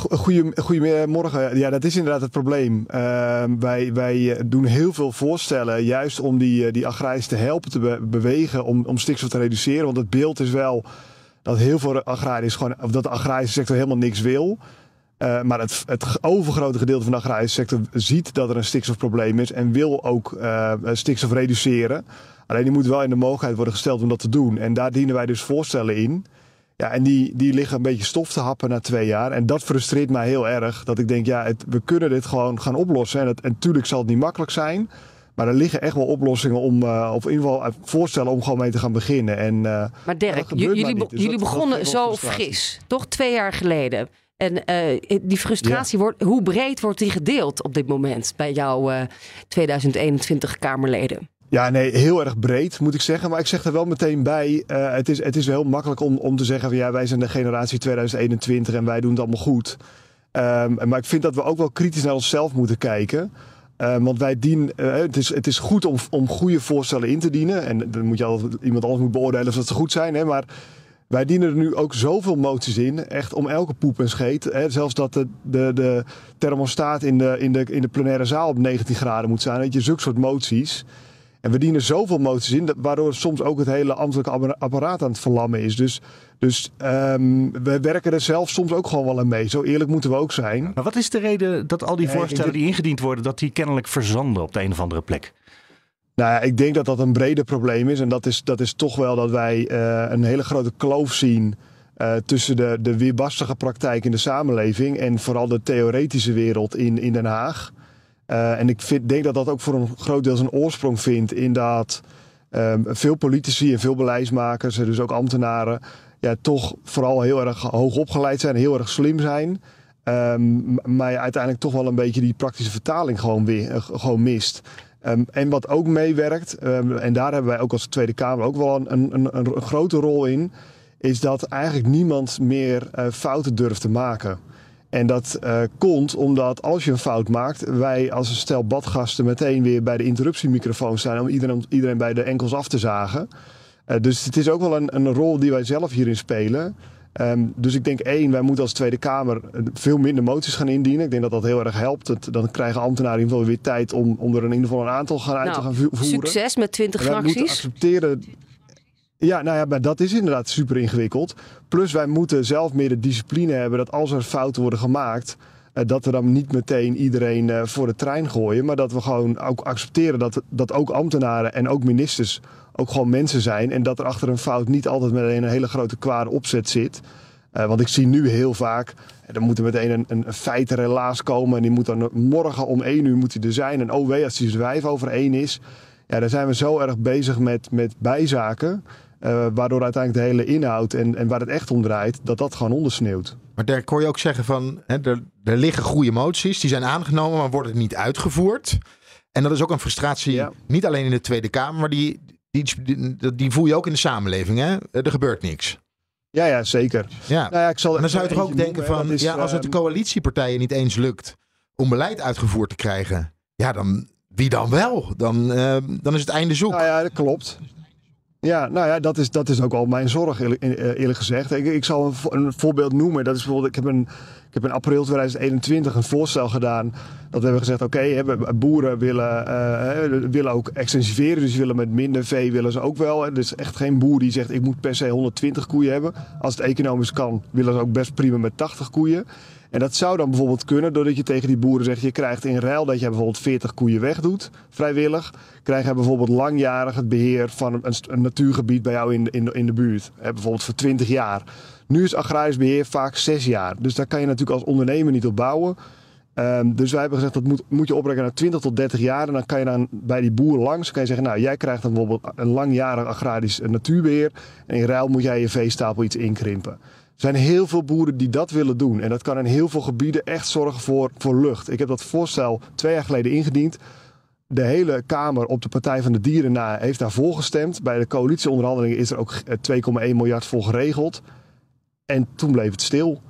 Q: goedemorgen. Ja, dat is inderdaad het probleem. Eh, wij, wij eh, doen heel veel voorstellen, juist om die, eh, die agrariërs te helpen te be- bewegen om, om stikstof te reduceren. Want het beeld is wel dat heel veel agrariërs gewoon, of dat de agrarische sector helemaal niks wil. Eh, maar het, het overgrote gedeelte van de agrarische sector ziet dat er een stikstofprobleem is en wil ook stikstof reduceren. Alleen die moet wel in de mogelijkheid worden gesteld om dat te doen. En daar dienen wij dus voorstellen in. Ja, en die, die liggen een beetje stof te happen na twee jaar. En dat frustreert mij heel erg. Dat ik denk, ja, het, we kunnen dit gewoon gaan oplossen. En, het, en natuurlijk zal het niet makkelijk zijn. Maar er liggen echt wel oplossingen om, eh, of in ieder geval eh, voorstellen om gewoon mee te gaan beginnen. En, eh,
E: Maar Dirk,
Q: maar
E: jullie, be-
Q: Dus
E: jullie
Q: dat-
E: begonnen zo fris. Toch twee jaar geleden. En die frustratie, wordt, hoe breed wordt die gedeeld op dit moment bij jouw eh, 2021 Kamerleden?
Q: Ja, nee, heel erg breed moet ik zeggen. Maar ik zeg er wel meteen bij, eh, het, is, het is heel makkelijk om, om te zeggen van ja, wij zijn de generatie 2021 en wij doen het allemaal goed. Ehm, maar ik vind dat we ook wel kritisch naar onszelf moeten kijken. Ehm, want wij dienen, eh, het, is, het is goed om, om goede voorstellen in te dienen. En dan moet je altijd, iemand anders moet beoordelen of dat ze goed zijn. Hè? Maar wij dienen er nu ook zoveel moties in. Echt om elke poep en scheet. Hè? Zelfs dat de, de, de thermostaat in de, in, de, in de plenaire zaal op 19 graden moet zijn. Weet je, zulke soort moties. En we dienen zoveel moties in, dat- waardoor soms ook het hele ambtelijke appara- apparaat aan het verlammen is. Dus, dus ehm, we werken er zelf soms ook gewoon wel aan mee. Zo eerlijk moeten we ook zijn.
D: Maar wat is de reden dat al die voorstellen die ingediend worden, dat die kennelijk verzanden op de een of andere plek?
Q: Nou ja, ik denk dat dat een breder probleem is. En dat is, dat is toch wel dat wij eh, een hele grote kloof zien eh, tussen de, de weerbarstige praktijk in de samenleving en vooral de theoretische wereld in, in Den Haag. Eh, en ik vind, denk dat dat ook voor een groot deel zijn oorsprong vindt in dat ehm, veel politici en veel beleidsmakers, en dus ook ambtenaren, ja, toch vooral heel erg hoog opgeleid zijn, heel erg slim zijn. Ehm, maar uiteindelijk toch wel een beetje die praktische vertaling gewoon, weer, eh, gewoon mist. Ehm, en wat ook meewerkt, en daar hebben wij ook als Tweede Kamer ook wel een, een, een, een grote rol in, is dat eigenlijk niemand meer eh, fouten durft te maken. En dat eh, komt omdat als je een fout maakt, wij als een stel badgasten meteen weer bij de interruptiemicrofoon staan om iedereen, iedereen bij de enkels af te zagen. Eh, dus het is ook wel een, een rol die wij zelf hierin spelen. Ehm, dus ik denk één, wij moeten als Tweede Kamer eh, veel minder moties gaan indienen. Ik denk dat dat heel erg helpt. Dan krijgen ambtenaren in ieder geval weer tijd om, om er in ieder geval een aantal gaan uit te gaan
E: Nou,
Q: vo- voeren.
E: succes met 20
Q: En wij moeten
E: fracties.
Q: accepteren. Ja, nou ja, maar dat is inderdaad super ingewikkeld. Plus wij moeten zelf meer de discipline hebben dat als er fouten worden gemaakt, eh, dat we dan niet meteen iedereen eh, voor de trein gooien. Maar dat we gewoon ook accepteren dat, dat ook ambtenaren en ook ministers ook gewoon mensen zijn. En dat er achter een fout niet altijd meteen een hele grote kwade opzet zit. Uh, want ik zie nu heel vaak, er moet meteen een, een, komen. En die moet dan morgen om één uur moet er zijn. En oh wee, als die vijf over één is. Ja, dan zijn we zo erg bezig met, met bijzaken. Uh, waardoor uiteindelijk de hele inhoud en, en waar het echt om draait, dat dat gewoon ondersneeuwt.
A: Maar daar kon je ook zeggen van, hè, er, er liggen goede moties, die zijn aangenomen, maar worden niet uitgevoerd. En dat is ook een frustratie, ja. niet alleen in de Tweede Kamer, maar die, die, die, die voel je ook in de samenleving. Hè? Er gebeurt niks.
Q: Ja, ja, zeker.
A: Ja. Nou ja ik zal en dan zou je toch ook denken van, is, ja, als het de ehm, coalitiepartijen niet eens lukt om beleid uitgevoerd te krijgen, ja, dan wie dan wel? Dan, uh, dan is het einde zoek.
Q: Nou ja, dat klopt. Ja, nou ja, dat is, dat is ook al mijn zorg, eerlijk, eerlijk gezegd. Ik, ik zal een, een, voorbeeld noemen. Dat is bijvoorbeeld, ik heb, een, ik heb in april 2021 een voorstel gedaan. Dat we hebben gezegd, oké, okay, boeren willen, uh, willen ook extensiveren. Dus willen met minder vee willen ze ook wel. Er is echt geen boer die zegt, ik moet per se 120 koeien hebben. Als het economisch kan, willen ze ook best prima met 80 koeien. En dat zou dan bijvoorbeeld kunnen doordat je tegen die boeren zegt: je krijgt in ruil dat je bijvoorbeeld 40 koeien wegdoet, vrijwillig. Krijg je bijvoorbeeld langjarig het beheer van een, natuurgebied bij jou in, in, in de buurt. Hè, bijvoorbeeld voor 20 jaar. Nu is agrarisch beheer vaak 6 jaar. Dus daar kan je natuurlijk als ondernemer niet op bouwen. Um, dus wij hebben gezegd dat moet, moet je opbrengen naar 20 tot 30 jaar. En dan kan je dan bij die boer langs kan je zeggen: Nou, jij krijgt dan bijvoorbeeld een langjarig agrarisch natuurbeheer. En in ruil moet jij je veestapel iets inkrimpen. Er zijn heel veel boeren die dat willen doen. En dat kan in heel veel gebieden echt zorgen voor, voor lucht. Ik heb dat voorstel twee jaar geleden ingediend. De hele Kamer op de Partij van de Dieren na heeft daarvoor gestemd. Bij de coalitieonderhandelingen is er ook 2,1 miljard voor geregeld. En toen bleef het stil.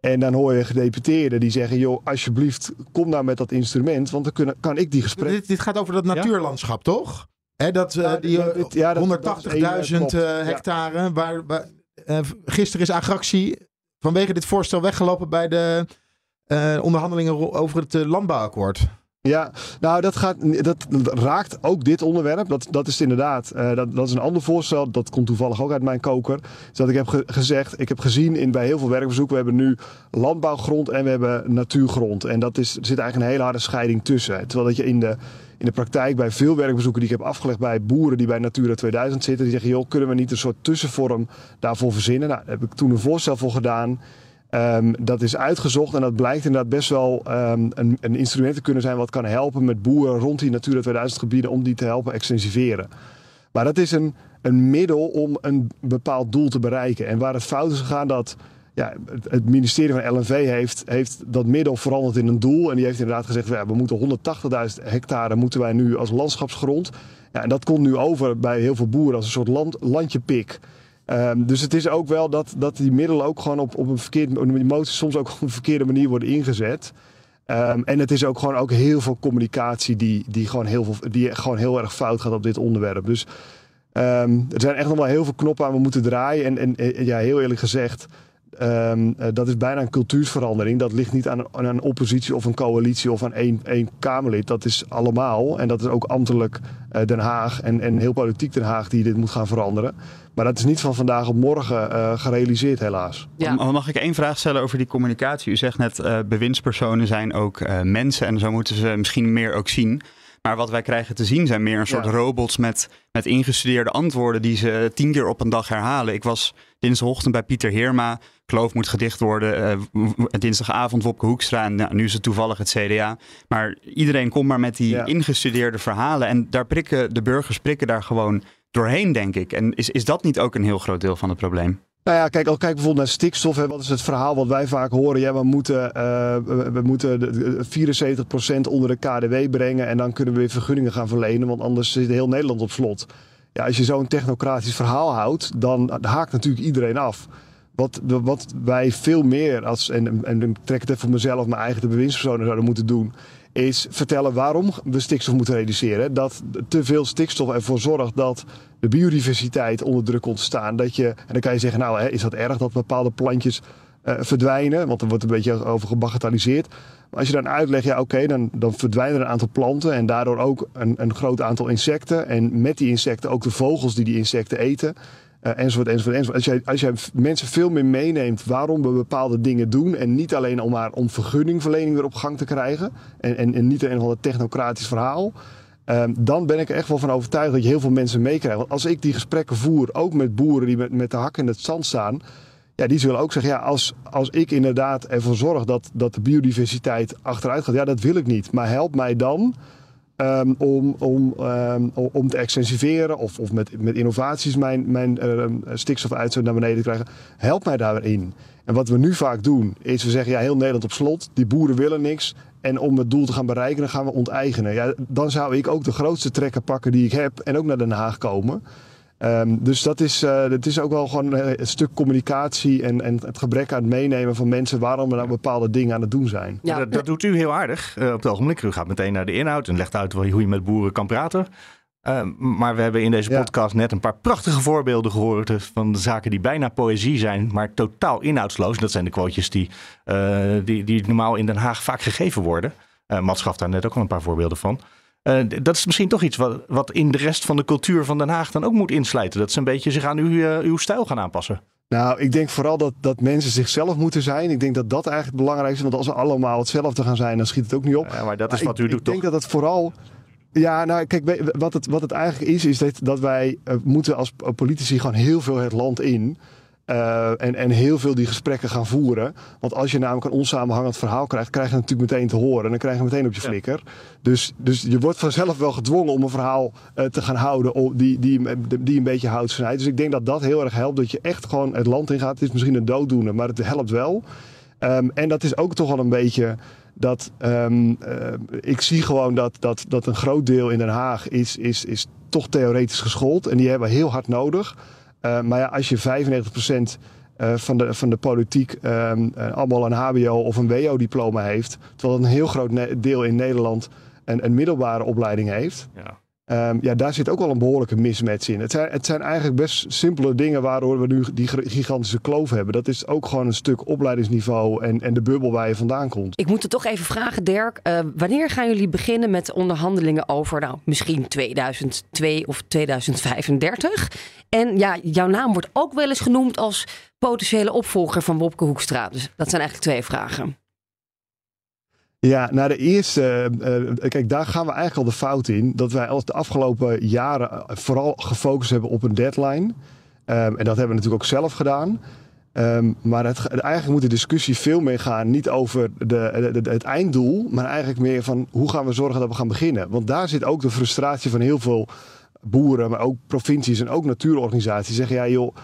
Q: En dan hoor je gedeputeerden die zeggen: joh, alsjeblieft, kom nou met dat instrument, want dan kunnen, kan ik die gesprekken.
A: Dit, dit, gaat over dat natuurlandschap, toch? He, dat, uh, die ja, 180.000 uh, hectare, waar, waar uh, gisteren is Agractie vanwege dit voorstel weggelopen bij de uh, onderhandelingen over het uh, landbouwakkoord.
Q: Ja, nou dat, gaat, dat raakt ook dit onderwerp. Dat, dat is inderdaad, dat, dat is een ander voorstel. Dat komt toevallig ook uit mijn koker. Dus dat ik heb gezegd, ik heb gezien in, bij heel veel werkbezoeken, we hebben nu landbouwgrond en we hebben natuurgrond. En dat is, er zit eigenlijk een hele harde scheiding tussen. Terwijl dat je in de in de praktijk bij veel werkbezoeken die ik heb afgelegd bij boeren die bij Natura 2000 zitten, die zeggen: joh, kunnen we niet een soort tussenvorm daarvoor verzinnen? Nou, daar heb ik toen een voorstel voor gedaan. Um, dat is uitgezocht en dat blijkt inderdaad best wel um, een, een, instrument te kunnen zijn wat kan helpen met boeren rond die Natura 2000 gebieden om die te helpen extensiveren. Maar dat is een, een middel om een bepaald doel te bereiken. En waar het fout is gegaan, dat ja, het, ministerie van LNV heeft, heeft dat middel veranderd in een doel. En die heeft inderdaad gezegd, ja, we moeten 180.000 hectare moeten wij nu als landschapsgrond. Ja, en dat komt nu over bij heel veel boeren als een soort land, landje pik. Um, dus het is ook wel dat, dat die middelen ook gewoon op, op een verkeerde manier, soms ook op een verkeerde manier worden ingezet. Um, en het is ook gewoon ook heel veel communicatie die, die, gewoon heel veel, die gewoon heel erg fout gaat op dit onderwerp. Dus um, er zijn echt nog wel heel veel knoppen aan we moeten draaien. En, en, en ja, heel eerlijk gezegd, Um, dat is bijna een cultuurverandering. Dat ligt niet aan, aan, een oppositie of een coalitie of aan één, één Kamerlid. Dat is allemaal. En dat is ook ambtelijk uh, Den Haag en, en heel politiek Den Haag die dit moet gaan veranderen. Maar dat is niet van vandaag op morgen uh, gerealiseerd, helaas.
J: Ja. Mag ik één vraag stellen over die communicatie? U zegt net, uh, bewindspersonen zijn ook mensen en zo moeten ze misschien meer ook zien. Maar wat wij krijgen te zien zijn meer een soort robots met, met ingestudeerde antwoorden die ze tien keer op een dag herhalen. Ik was dinsdagochtend bij Pieter Heerma. Kloof moet gedicht worden. Uh, dinsdagavond Wopke Hoekstra. En nou, nu is het toevallig het CDA. Maar iedereen komt maar met die ingestudeerde verhalen. En daar prikken de burgers prikken daar gewoon doorheen, denk ik. En is, is dat niet ook een heel groot deel van het probleem?
Q: Nou ja, kijk, al kijk bijvoorbeeld naar stikstof. Hè, wat is het verhaal wat wij vaak horen? Ja, we moeten, uh, we, we moeten 74% onder de KDW brengen. En dan kunnen we weer vergunningen gaan verlenen. Want anders zit heel Nederland op slot. Ja, als je zo'n technocratisch verhaal houdt, dan haakt natuurlijk iedereen af. Wat, wat wij veel meer als, en, en trek het even voor mezelf, mijn eigen de bewindspersonen zouden moeten doen, is vertellen waarom we stikstof moeten reduceren. Dat te veel stikstof ervoor zorgt dat de biodiversiteit onder druk ontstaan. Dat je, en dan kan je zeggen, nou hè, is dat erg dat bepaalde plantjes uh, verdwijnen? Want er wordt een beetje over gebagatelliseerd. Maar als je dan uitlegt, ja oké, dan, dan verdwijnen er een aantal planten en daardoor ook een, een groot aantal insecten. En met die insecten ook de vogels die die insecten eten. Uh, enzovoort, enzovoort. Als jij, als jij mensen veel meer meeneemt waarom we bepaalde dingen doen. En niet alleen om maar om vergunningverlening weer op gang te krijgen. En, en, en niet een van het technocratisch verhaal. Um, dan ben ik er echt wel van overtuigd dat je heel veel mensen meekrijgt. Want als ik die gesprekken voer, ook met boeren die met, met de hak in het zand staan. Ja, die zullen ook zeggen, ja, als, als ik inderdaad ervoor zorg dat, dat de biodiversiteit achteruit gaat. Ja, dat wil ik niet. Maar help mij dan Um, om, om, um, om te extensiveren of, of met, met innovaties mijn, mijn uh, stikstofuitstoot naar beneden te krijgen. Help mij daarin. En wat we nu vaak doen, is we zeggen ja, heel Nederland op slot. Die boeren willen niks. En om het doel te gaan bereiken, dan gaan we onteigenen. Ja, dan zou ik ook de grootste trekker pakken die ik heb en ook naar Den Haag komen. Um, dus dat is, uh, dat is ook wel gewoon een stuk communicatie en, en het gebrek aan het meenemen van mensen waarom we nou bepaalde dingen aan het doen zijn.
D: Ja, dat, dat doet u heel aardig uh, op het ogenblik. U gaat meteen naar de inhoud en legt uit hoe je met boeren kan praten. Uh, maar we hebben in deze podcast ja. net een paar prachtige voorbeelden gehoord van de zaken die bijna poëzie zijn, maar totaal inhoudsloos. Dat zijn de quotejes die, die, die normaal in Den Haag vaak gegeven worden. Mats gaf daar net ook al een paar voorbeelden van. Uh, dat is misschien toch iets wat, wat in de rest van de cultuur van Den Haag dan ook moet insluiten. Dat ze een beetje zich aan uw, uh, uw stijl gaan aanpassen.
Q: Nou, ik denk vooral dat, dat mensen zichzelf moeten zijn. Ik denk dat dat eigenlijk het belangrijkste is. Want als we allemaal hetzelfde gaan zijn, dan schiet het ook niet op.
D: Ja, maar dat is
Q: maar
D: wat u
Q: ik,
D: doet,
Q: ik
D: toch?
Q: Ik denk dat het vooral... Ja, nou kijk, wat het, wat het eigenlijk is, is dat, dat wij uh, moeten als politici gewoon heel veel het land in. Uh, en, en heel veel die gesprekken gaan voeren. Want als je namelijk een onsamenhangend verhaal krijgt, krijg je het natuurlijk meteen te horen. En dan krijg je meteen op je flikker. Ja. Dus, dus je wordt vanzelf wel gedwongen om een verhaal uh, te gaan houden die, die, die een beetje houdt snijdt. Dus ik denk dat dat heel erg helpt. Dat je echt gewoon het land ingaat. Het is misschien een dooddoener, maar het helpt wel. Um, en dat is ook toch wel een beetje dat um, uh, ik zie gewoon dat, dat, dat een groot deel in Den Haag is, is, is toch theoretisch geschoold. En die hebben we heel hard nodig. Uh, maar ja, als je 95% uh, van, de, van de politiek uh, allemaal een HBO of een WO-diploma heeft, terwijl een heel groot deel in Nederland een, een middelbare opleiding heeft.
D: Ja.
Q: Um, ja, daar zit ook wel een behoorlijke mismatch in. Het zijn, het zijn eigenlijk best simpele dingen waardoor we nu die gigantische kloof hebben. Dat is ook gewoon een stuk opleidingsniveau en, en de bubbel waar je vandaan komt.
E: Ik moet het toch even vragen, Dirk. Uh, wanneer gaan jullie beginnen met onderhandelingen over nou, misschien 2002 of 2035? En ja, jouw naam wordt ook wel eens genoemd als potentiële opvolger van Wopke Hoekstra. Dus dat zijn eigenlijk twee vragen.
Q: Ja, naar de eerste, uh, kijk, daar gaan we eigenlijk al de fout in. Dat wij al de afgelopen jaren vooral gefocust hebben op een deadline. Um, en dat hebben we natuurlijk ook zelf gedaan. Um, maar het, eigenlijk moet de discussie veel meer gaan, niet over de, het einddoel, maar eigenlijk meer van hoe gaan we zorgen dat we gaan beginnen. Want daar zit ook de frustratie van heel veel boeren, maar ook provincies en ook natuurorganisaties. Zeggen ja, joh.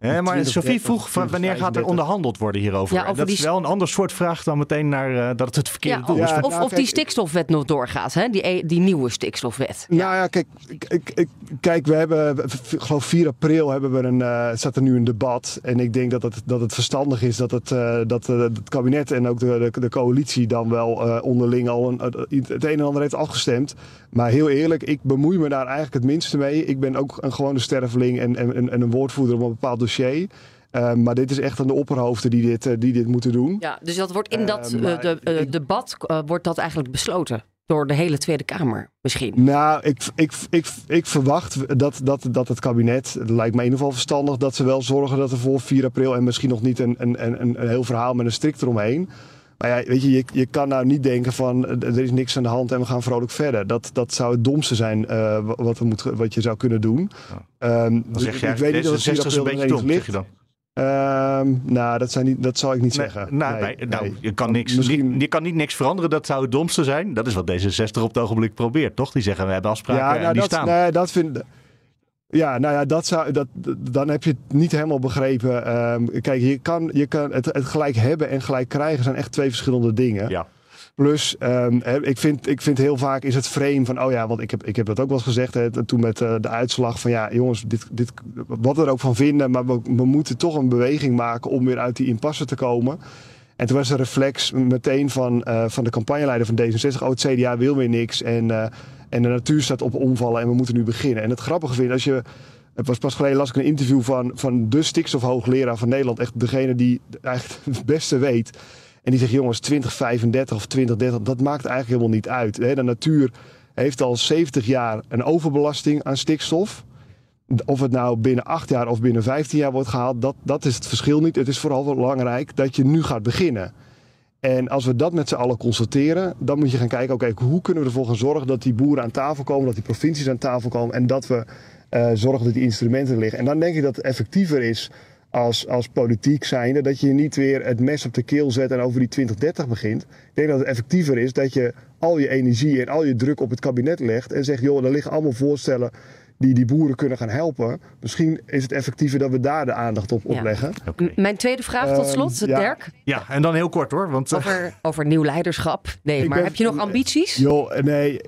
D: Maar Sophie vroeg van wanneer gaat er onderhandeld worden hierover?
E: Ja,
D: dat
E: die...
D: is wel een ander soort vraag dan meteen naar uh, dat het het verkeerde
E: ja,
D: doel is.
E: Of, of, of die stikstofwet nog doorgaat, hè? Die, die nieuwe stikstofwet.
Q: Nou ja, kijk, kijk, kijk we hebben, ik geloof 4 april hebben we een, uh, staat er nu een debat. En ik denk dat het, dat het verstandig is dat het, uh, dat, het kabinet en ook de, de, de coalitie dan wel onderling al een, het een en ander heeft afgestemd. Maar heel eerlijk, ik bemoei me daar eigenlijk het minste mee. Ik ben ook een gewone sterveling en, en, en een woordvoerder op een bepaald dossier. Uh, maar dit is echt aan de opperhoofden die dit, uh, die dit moeten doen.
E: Ja, dus dat wordt in dat uh, de, ik, debat wordt dat eigenlijk besloten door de hele Tweede Kamer misschien?
Q: Nou, ik, ik, ik, ik verwacht dat, dat, dat het kabinet, het lijkt me in ieder geval verstandig, dat ze wel zorgen dat er voor 4 april en misschien nog niet een, een, een, een heel verhaal met een strik eromheen. Maar ja, weet je, je, je kan nou niet denken van er is niks aan de hand en we gaan vrolijk verder. Dat, dat zou het domste zijn uh, wat, we moet, wat je zou kunnen doen.
D: Ja. Um, dan zeg je ik weet niet of het 60 een beetje dom, zeg je dan?
Q: Um, nou, dat, zijn niet, dat zal ik niet
D: nee,
Q: zeggen.
D: Nou, nee, nee, nou je, kan niks, Misschien... je kan niet niks veranderen. Dat zou het domste zijn. Dat is wat D66 op het ogenblik probeert, toch? Die zeggen we hebben afspraken
Q: ja, nou,
D: en die
Q: dat,
D: staan.
Q: Nee, dat vind ja, nou ja, dat zou, dat, dan heb je het niet helemaal begrepen. Um, kijk, je kan, je kan het, het gelijk hebben en gelijk krijgen zijn echt twee verschillende dingen.
D: Ja.
Q: Plus, um, ik, vind, ik vind heel vaak is het frame van, oh ja, want ik heb, ik heb dat ook wel eens gezegd hè, toen met uh, de uitslag van, ja jongens, dit, dit, wat we er ook van vinden, maar we, we moeten toch een beweging maken om weer uit die impasse te komen. En toen was er reflex meteen van, uh, van de campagneleider van D66, oh het CDA wil weer niks en, uh, en de natuur staat op omvallen en we moeten nu beginnen. En het grappige vind als je het was pas geleden las ik een interview van, van de stikstofhoogleraar van Nederland. Echt degene die eigenlijk het beste weet. En die zegt, jongens, 2035 of 2030, dat maakt eigenlijk helemaal niet uit. De natuur heeft al 70 jaar een overbelasting aan stikstof. Of het nou binnen acht jaar of binnen 15 jaar wordt gehaald, dat, dat is het verschil niet. Het is vooral belangrijk dat je nu gaat beginnen. En als we dat met z'n allen constateren, dan moet je gaan kijken, oké, hoe kunnen we ervoor gaan zorgen dat die boeren aan tafel komen, dat die provincies aan tafel komen en dat we uh, zorgen dat die instrumenten liggen. En dan denk ik dat het effectiever is als, als politiek zijnde, dat je niet weer het mes op de keel zet en over die 2030 begint. Ik denk dat het effectiever is dat je al je energie en al je druk op het kabinet legt en zegt, joh, er liggen allemaal voorstellen die die boeren kunnen gaan helpen. Misschien is het effectiever dat we daar de aandacht op opleggen.
E: Ja. Mijn tweede vraag tot slot,
D: ja.
E: Dirk.
D: Ja, en dan heel kort hoor. Want,
E: over, over nieuw leiderschap. Nee, maar ben, heb je nog ambities?
Q: Joh, nee.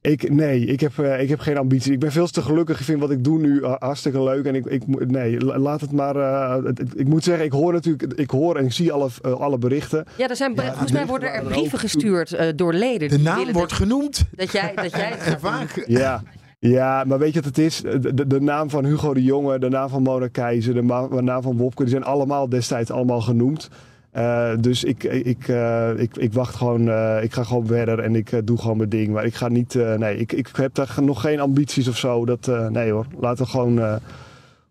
Q: Ik, nee, ik heb, uh, ik heb geen ambitie. Ik ben veel te gelukkig. Ik vind wat ik doe nu uh, hartstikke leuk. En ik, ik, nee, laat het maar. Uh, ik moet zeggen, ik hoor natuurlijk, ik hoor en ik zie alle, alle berichten.
E: Ja, er zijn, ja, volgens mij worden er brieven gestuurd door leden.
A: De naam wordt genoemd.
E: Dat jij, dat jij het
A: vaak.
Q: Ja. Ja, maar weet je wat het is? De, naam van Hugo de Jonge, de naam van Mona Keizer, de, naam van Wopke, die zijn allemaal destijds allemaal genoemd. Uh, dus ik, ik, ik, ik wacht gewoon, uh, ik ga gewoon verder en ik doe gewoon mijn ding. Maar ik ga niet, nee, ik, ik heb daar nog geen ambities of zo. Dat, nee hoor, laten we gewoon,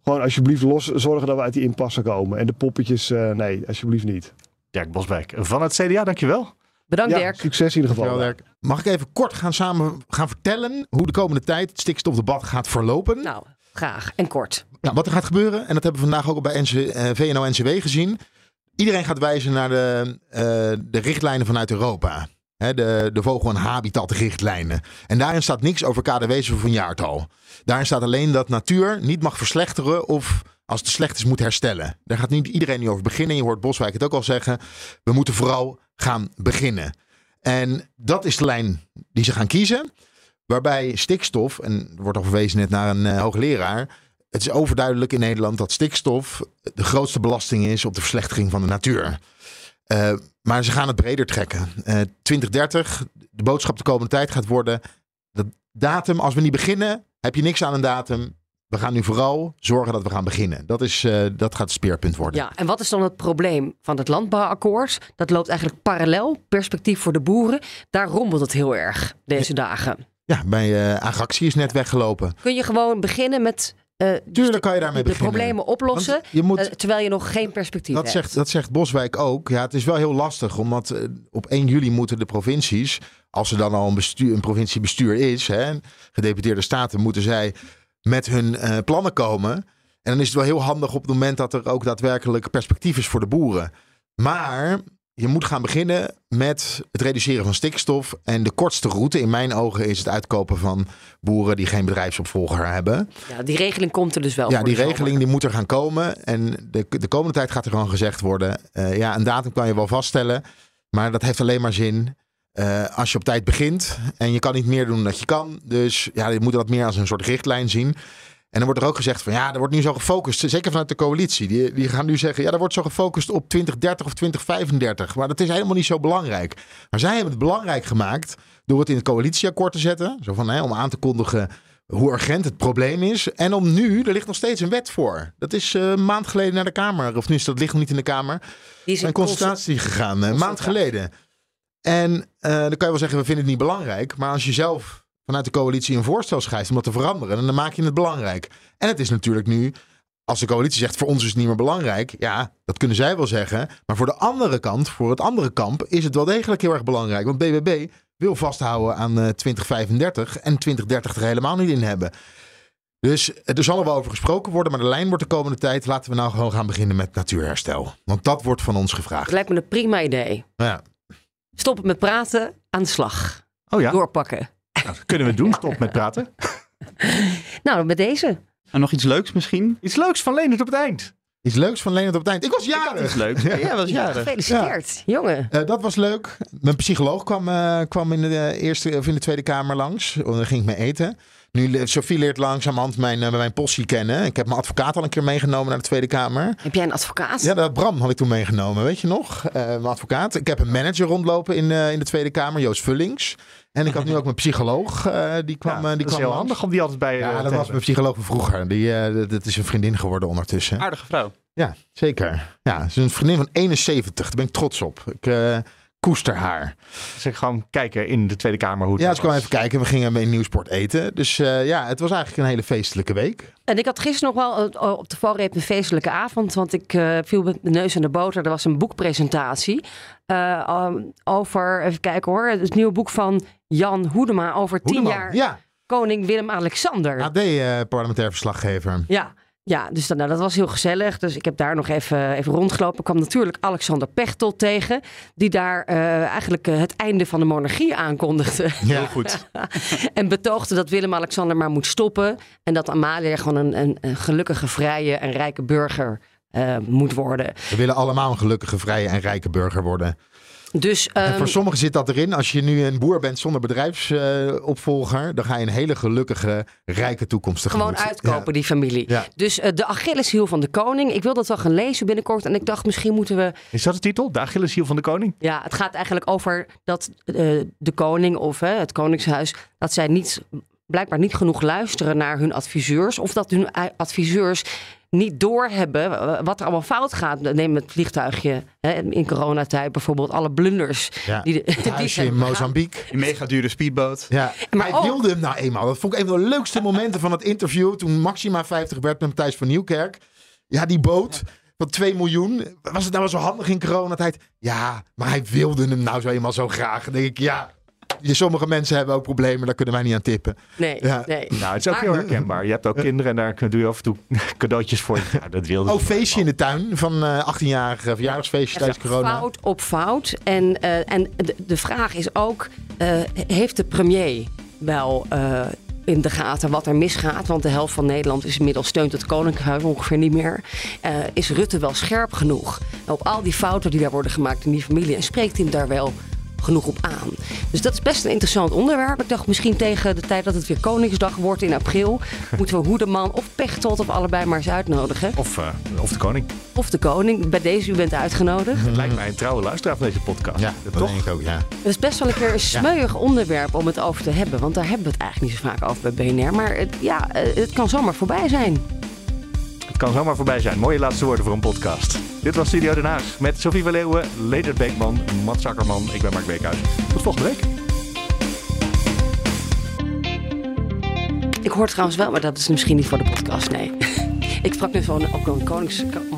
Q: gewoon alsjeblieft los zorgen dat we uit die impasse komen. En de poppetjes, nee, alsjeblieft niet.
D: Dirk Boswijk van het CDA, dankjewel.
E: Bedankt
Q: ja,
E: Dirk.
Q: Succes in ieder geval.
A: Dirk. Mag ik even kort gaan samen gaan vertellen hoe de komende tijd het stikstofdebat gaat verlopen?
E: Nou, graag en kort.
A: Nou, wat er gaat gebeuren, en dat hebben we vandaag ook bij NC, VNO-NCW gezien. Iedereen gaat wijzen naar de, uh, de richtlijnen vanuit Europa. He, de, de vogel- en habitatrichtlijnen. En daarin staat niks over KDW's of een jaartal. Daarin staat alleen dat natuur niet mag verslechteren of als het slecht is moet herstellen. Daar gaat niet iedereen nu over beginnen. Je hoort Boswijk het ook al zeggen. We moeten vooral gaan beginnen. En dat is de lijn die ze gaan kiezen. Waarbij stikstof, en er wordt al verwezen net naar een uh, hoogleraar. Het is overduidelijk in Nederland dat stikstof de grootste belasting is op de verslechtering van de natuur. Uh, maar ze gaan het breder trekken. Uh, 2030, de boodschap de komende tijd gaat worden. De datum, als we niet beginnen, heb je niks aan een datum. We gaan nu vooral zorgen dat we gaan beginnen. Dat, is, uh, dat gaat het speerpunt worden.
E: Ja, en wat is dan het probleem van het landbouwakkoord? Dat loopt eigenlijk parallel, perspectief voor de boeren. Daar rommelt het heel erg deze dagen.
A: Ja, bij uh, Agractie is net weggelopen.
E: Kun je gewoon beginnen met uh,
A: Tuurlijk kan je daarmee
E: de
A: beginnen.
E: problemen oplossen,
A: je moet,
E: uh, terwijl je nog geen perspectief
A: dat
E: hebt.
A: Zegt, dat zegt Boswijk ook. Ja, het is wel heel lastig, omdat uh, op 1 juli moeten de provincies, als er dan al een, bestuur, een provinciebestuur is, hè, gedeputeerde staten, moeten zij met hun uh, plannen komen. En dan is het wel heel handig op het moment dat er ook daadwerkelijk perspectief is voor de boeren. Maar je moet gaan beginnen met het reduceren van stikstof. En de kortste route in mijn ogen is het uitkopen van boeren die geen bedrijfsopvolger hebben.
E: Ja, die regeling komt er dus wel.
A: Ja, die regeling die moet er gaan komen. En de, de komende tijd gaat er gewoon gezegd worden. Uh, ja, een datum kan je wel vaststellen. Maar dat heeft alleen maar zin uh, als je op tijd begint. En je kan niet meer doen dan dat je kan. Dus ja, je moet dat meer als een soort richtlijn zien. En dan wordt er ook gezegd van ja, er wordt nu zo gefocust, zeker vanuit de coalitie. Die, die gaan nu zeggen, ja, er wordt zo gefocust op 2030 of 2035. Maar dat is helemaal niet zo belangrijk. Maar zij hebben het belangrijk gemaakt door het in het coalitieakkoord te zetten. Zo van, hè, om aan te kondigen hoe urgent het probleem is. En om nu, er ligt nog steeds een wet voor. Dat is uh, een maand geleden naar de Kamer. Of nu is dat ligt nog niet in de Kamer.
E: Die is
A: een consultatie gegaan, een maand geleden. En uh, dan kan je wel zeggen, we vinden het niet belangrijk. Maar als je zelf vanuit de coalitie een voorstel schrijft om dat te veranderen, en dan maak je het belangrijk. En het is natuurlijk nu, als de coalitie zegt voor ons is het niet meer belangrijk, ja, dat kunnen zij wel zeggen. Maar voor de andere kant, voor het andere kamp, is het wel degelijk heel erg belangrijk. Want BBB wil vasthouden aan uh, 2035 en 2030 er helemaal niet in hebben. Dus er zal er wel over gesproken worden, maar de lijn wordt de komende tijd. Laten we nou gewoon gaan beginnen met natuurherstel. Want dat wordt van ons gevraagd.
E: Dat lijkt me een prima idee.
A: Ja.
E: Stoppen met praten, aan de slag.
D: Oh ja.
E: Doorpakken.
D: Nou, kunnen we doen, stop met praten.
E: nou, met deze.
J: En nog iets leuks misschien?
D: Iets leuks van Leonard op het eind.
A: Iets leuks van Leonard op het eind. Ik was jarig.
J: Iets leuks. Ja, jij was jarig.
E: Gefeliciteerd, ja. jongen.
A: Uh, dat was leuk. Mijn psycholoog kwam, uh, kwam in, de eerste, of in de Tweede Kamer langs. Daar ging ik mee eten. Nu, Sophie leert langzamerhand mijn, uh, mijn postie kennen. Ik heb mijn advocaat al een keer meegenomen naar de Tweede Kamer.
E: Heb jij een advocaat?
A: Ja, dat Bram had ik toen meegenomen, weet je nog? Uh, mijn advocaat. Ik heb een manager rondlopen in, uh, in de Tweede Kamer, Joost Vullings. En ik had nu ook mijn psycholoog, uh, die kwam.
D: Ja,
A: die
D: dat
A: kwam
D: is heel handig om die altijd bij
A: Ja, dat was mijn psycholoog van vroeger. Die, dat is een vriendin geworden ondertussen.
J: Aardige vrouw.
A: Ja, zeker. Ja, ze is een vriendin van 71. Daar ben ik trots op. Ik koester haar.
D: Ze gewoon kijken in de Tweede Kamer hoe het
A: Ja, ze kwamen even kijken. We gingen in Nieuwsport eten. Dus eh, ja, het was eigenlijk een hele feestelijke week.
E: En ik had gisteren nog wel eh, op de valreep een feestelijke avond. Want ik eh, viel met mijn neus in de boter. Er was een boekpresentatie. um, over, even kijken hoor. Het nieuwe boek van Jan Hoedema. Over tien
A: Hoedeman,
E: jaar
A: ja.
E: koning Willem-Alexander.
A: AD, eh, parlementair verslaggever.
E: Ja, ja dus dat, nou, dat was heel gezellig. Dus ik heb daar nog even, even rondgelopen. Ik kwam natuurlijk Alexander Pechtold tegen. Die daar eh, eigenlijk eh, het einde van de monarchie aankondigde.
A: Heel goed.
E: en betoogde dat Willem-Alexander maar moet stoppen. En dat Amalia gewoon een, een, een gelukkige, vrije en rijke burger eh, moet worden.
A: We willen allemaal een gelukkige, vrije en rijke burger worden.
E: Dus,
A: En
E: ehm,
A: voor sommigen zit dat erin. Als je nu een boer bent zonder bedrijfsopvolger, dan ga je een hele gelukkige, rijke toekomst tegemoet.
E: Gewoon uitkopen,
A: Ja.
E: die familie.
A: Ja.
E: Dus eh, de Achilleshiel van de koning. Ik wil dat wel gaan lezen binnenkort. En ik dacht, misschien moeten we...
D: Is dat de titel? De Achilleshiel van de koning?
E: Ja, het gaat eigenlijk over dat eh, de koning of het koningshuis... dat zij niet, blijkbaar niet genoeg luisteren naar hun adviseurs... of dat hun adviseurs niet doorhebben wat er allemaal fout gaat. Neem het vliegtuigje hè, in coronatijd bijvoorbeeld. Alle blunders.
A: Ja.
E: Die, de- die zijn
A: in. Mozambique.
J: Die mega dure speedboot.
A: Ja,
E: Maar
A: hij
E: ook-
A: wilde hem nou eenmaal. Dat vond ik een van de leukste momenten van het interview. Toen Maxima 50 werd met Matthijs van Nieuwkerk. Ja, die boot van 2 miljoen. Was het nou wel zo handig in coronatijd? Ja, maar hij wilde hem nou zo eenmaal zo graag. Dan denk ik, ja... je- Sommige mensen hebben ook problemen, daar kunnen wij niet aan tippen.
E: Nee,
A: Ja.
E: nee.
D: Nou, het is ook
E: Maar-
D: heel herkenbaar. Je hebt ook kinderen en daar doe je af en toe cadeautjes voor. Ja, dat wilde
A: Ook
D: ze
A: feestje in de tuin van eh 18-jarige verjaardagsfeestje tijdens corona.
E: Fout op fout. En, eh, en de, de vraag is ook: eh, heeft de premier wel eh, in de gaten wat er misgaat? Want de helft van Nederland is inmiddels steunt het Koninkhuis ongeveer niet meer. Eh, is Rutte wel scherp genoeg op al die fouten die daar worden gemaakt in die familie? En spreekt hij hem daar wel genoeg op aan? Dus dat is best een interessant onderwerp. Ik dacht misschien tegen de tijd dat het weer Koningsdag wordt in april, moeten we Hoedeman of Pechtold of allebei maar eens uitnodigen.
D: Of, eh, of de koning.
E: Of de koning. Bij deze, u bent uitgenodigd.
D: Het lijkt mij een trouwe luisteraar van deze podcast.
A: Ja, dat
D: Toch?
A: denk ik ook, ja.
E: Het is best wel een keer een smeuig onderwerp om het over te hebben. Want daar hebben we het eigenlijk niet zo vaak over bij BNR. Maar het, ja, eh, het kan zomaar voorbij zijn.
D: Kan zomaar voorbij zijn. Mooie laatste woorden voor een podcast. Dit was Studio Den Haag met Sophie van Leeuwen, Leendert Beekman, Mats Zakkerman. Ik ben Mark Beekhuis. Tot volgende week.
E: Ik hoor trouwens wel, maar dat is misschien niet voor de podcast, nee. Ik sprak net van ook een konings, ko-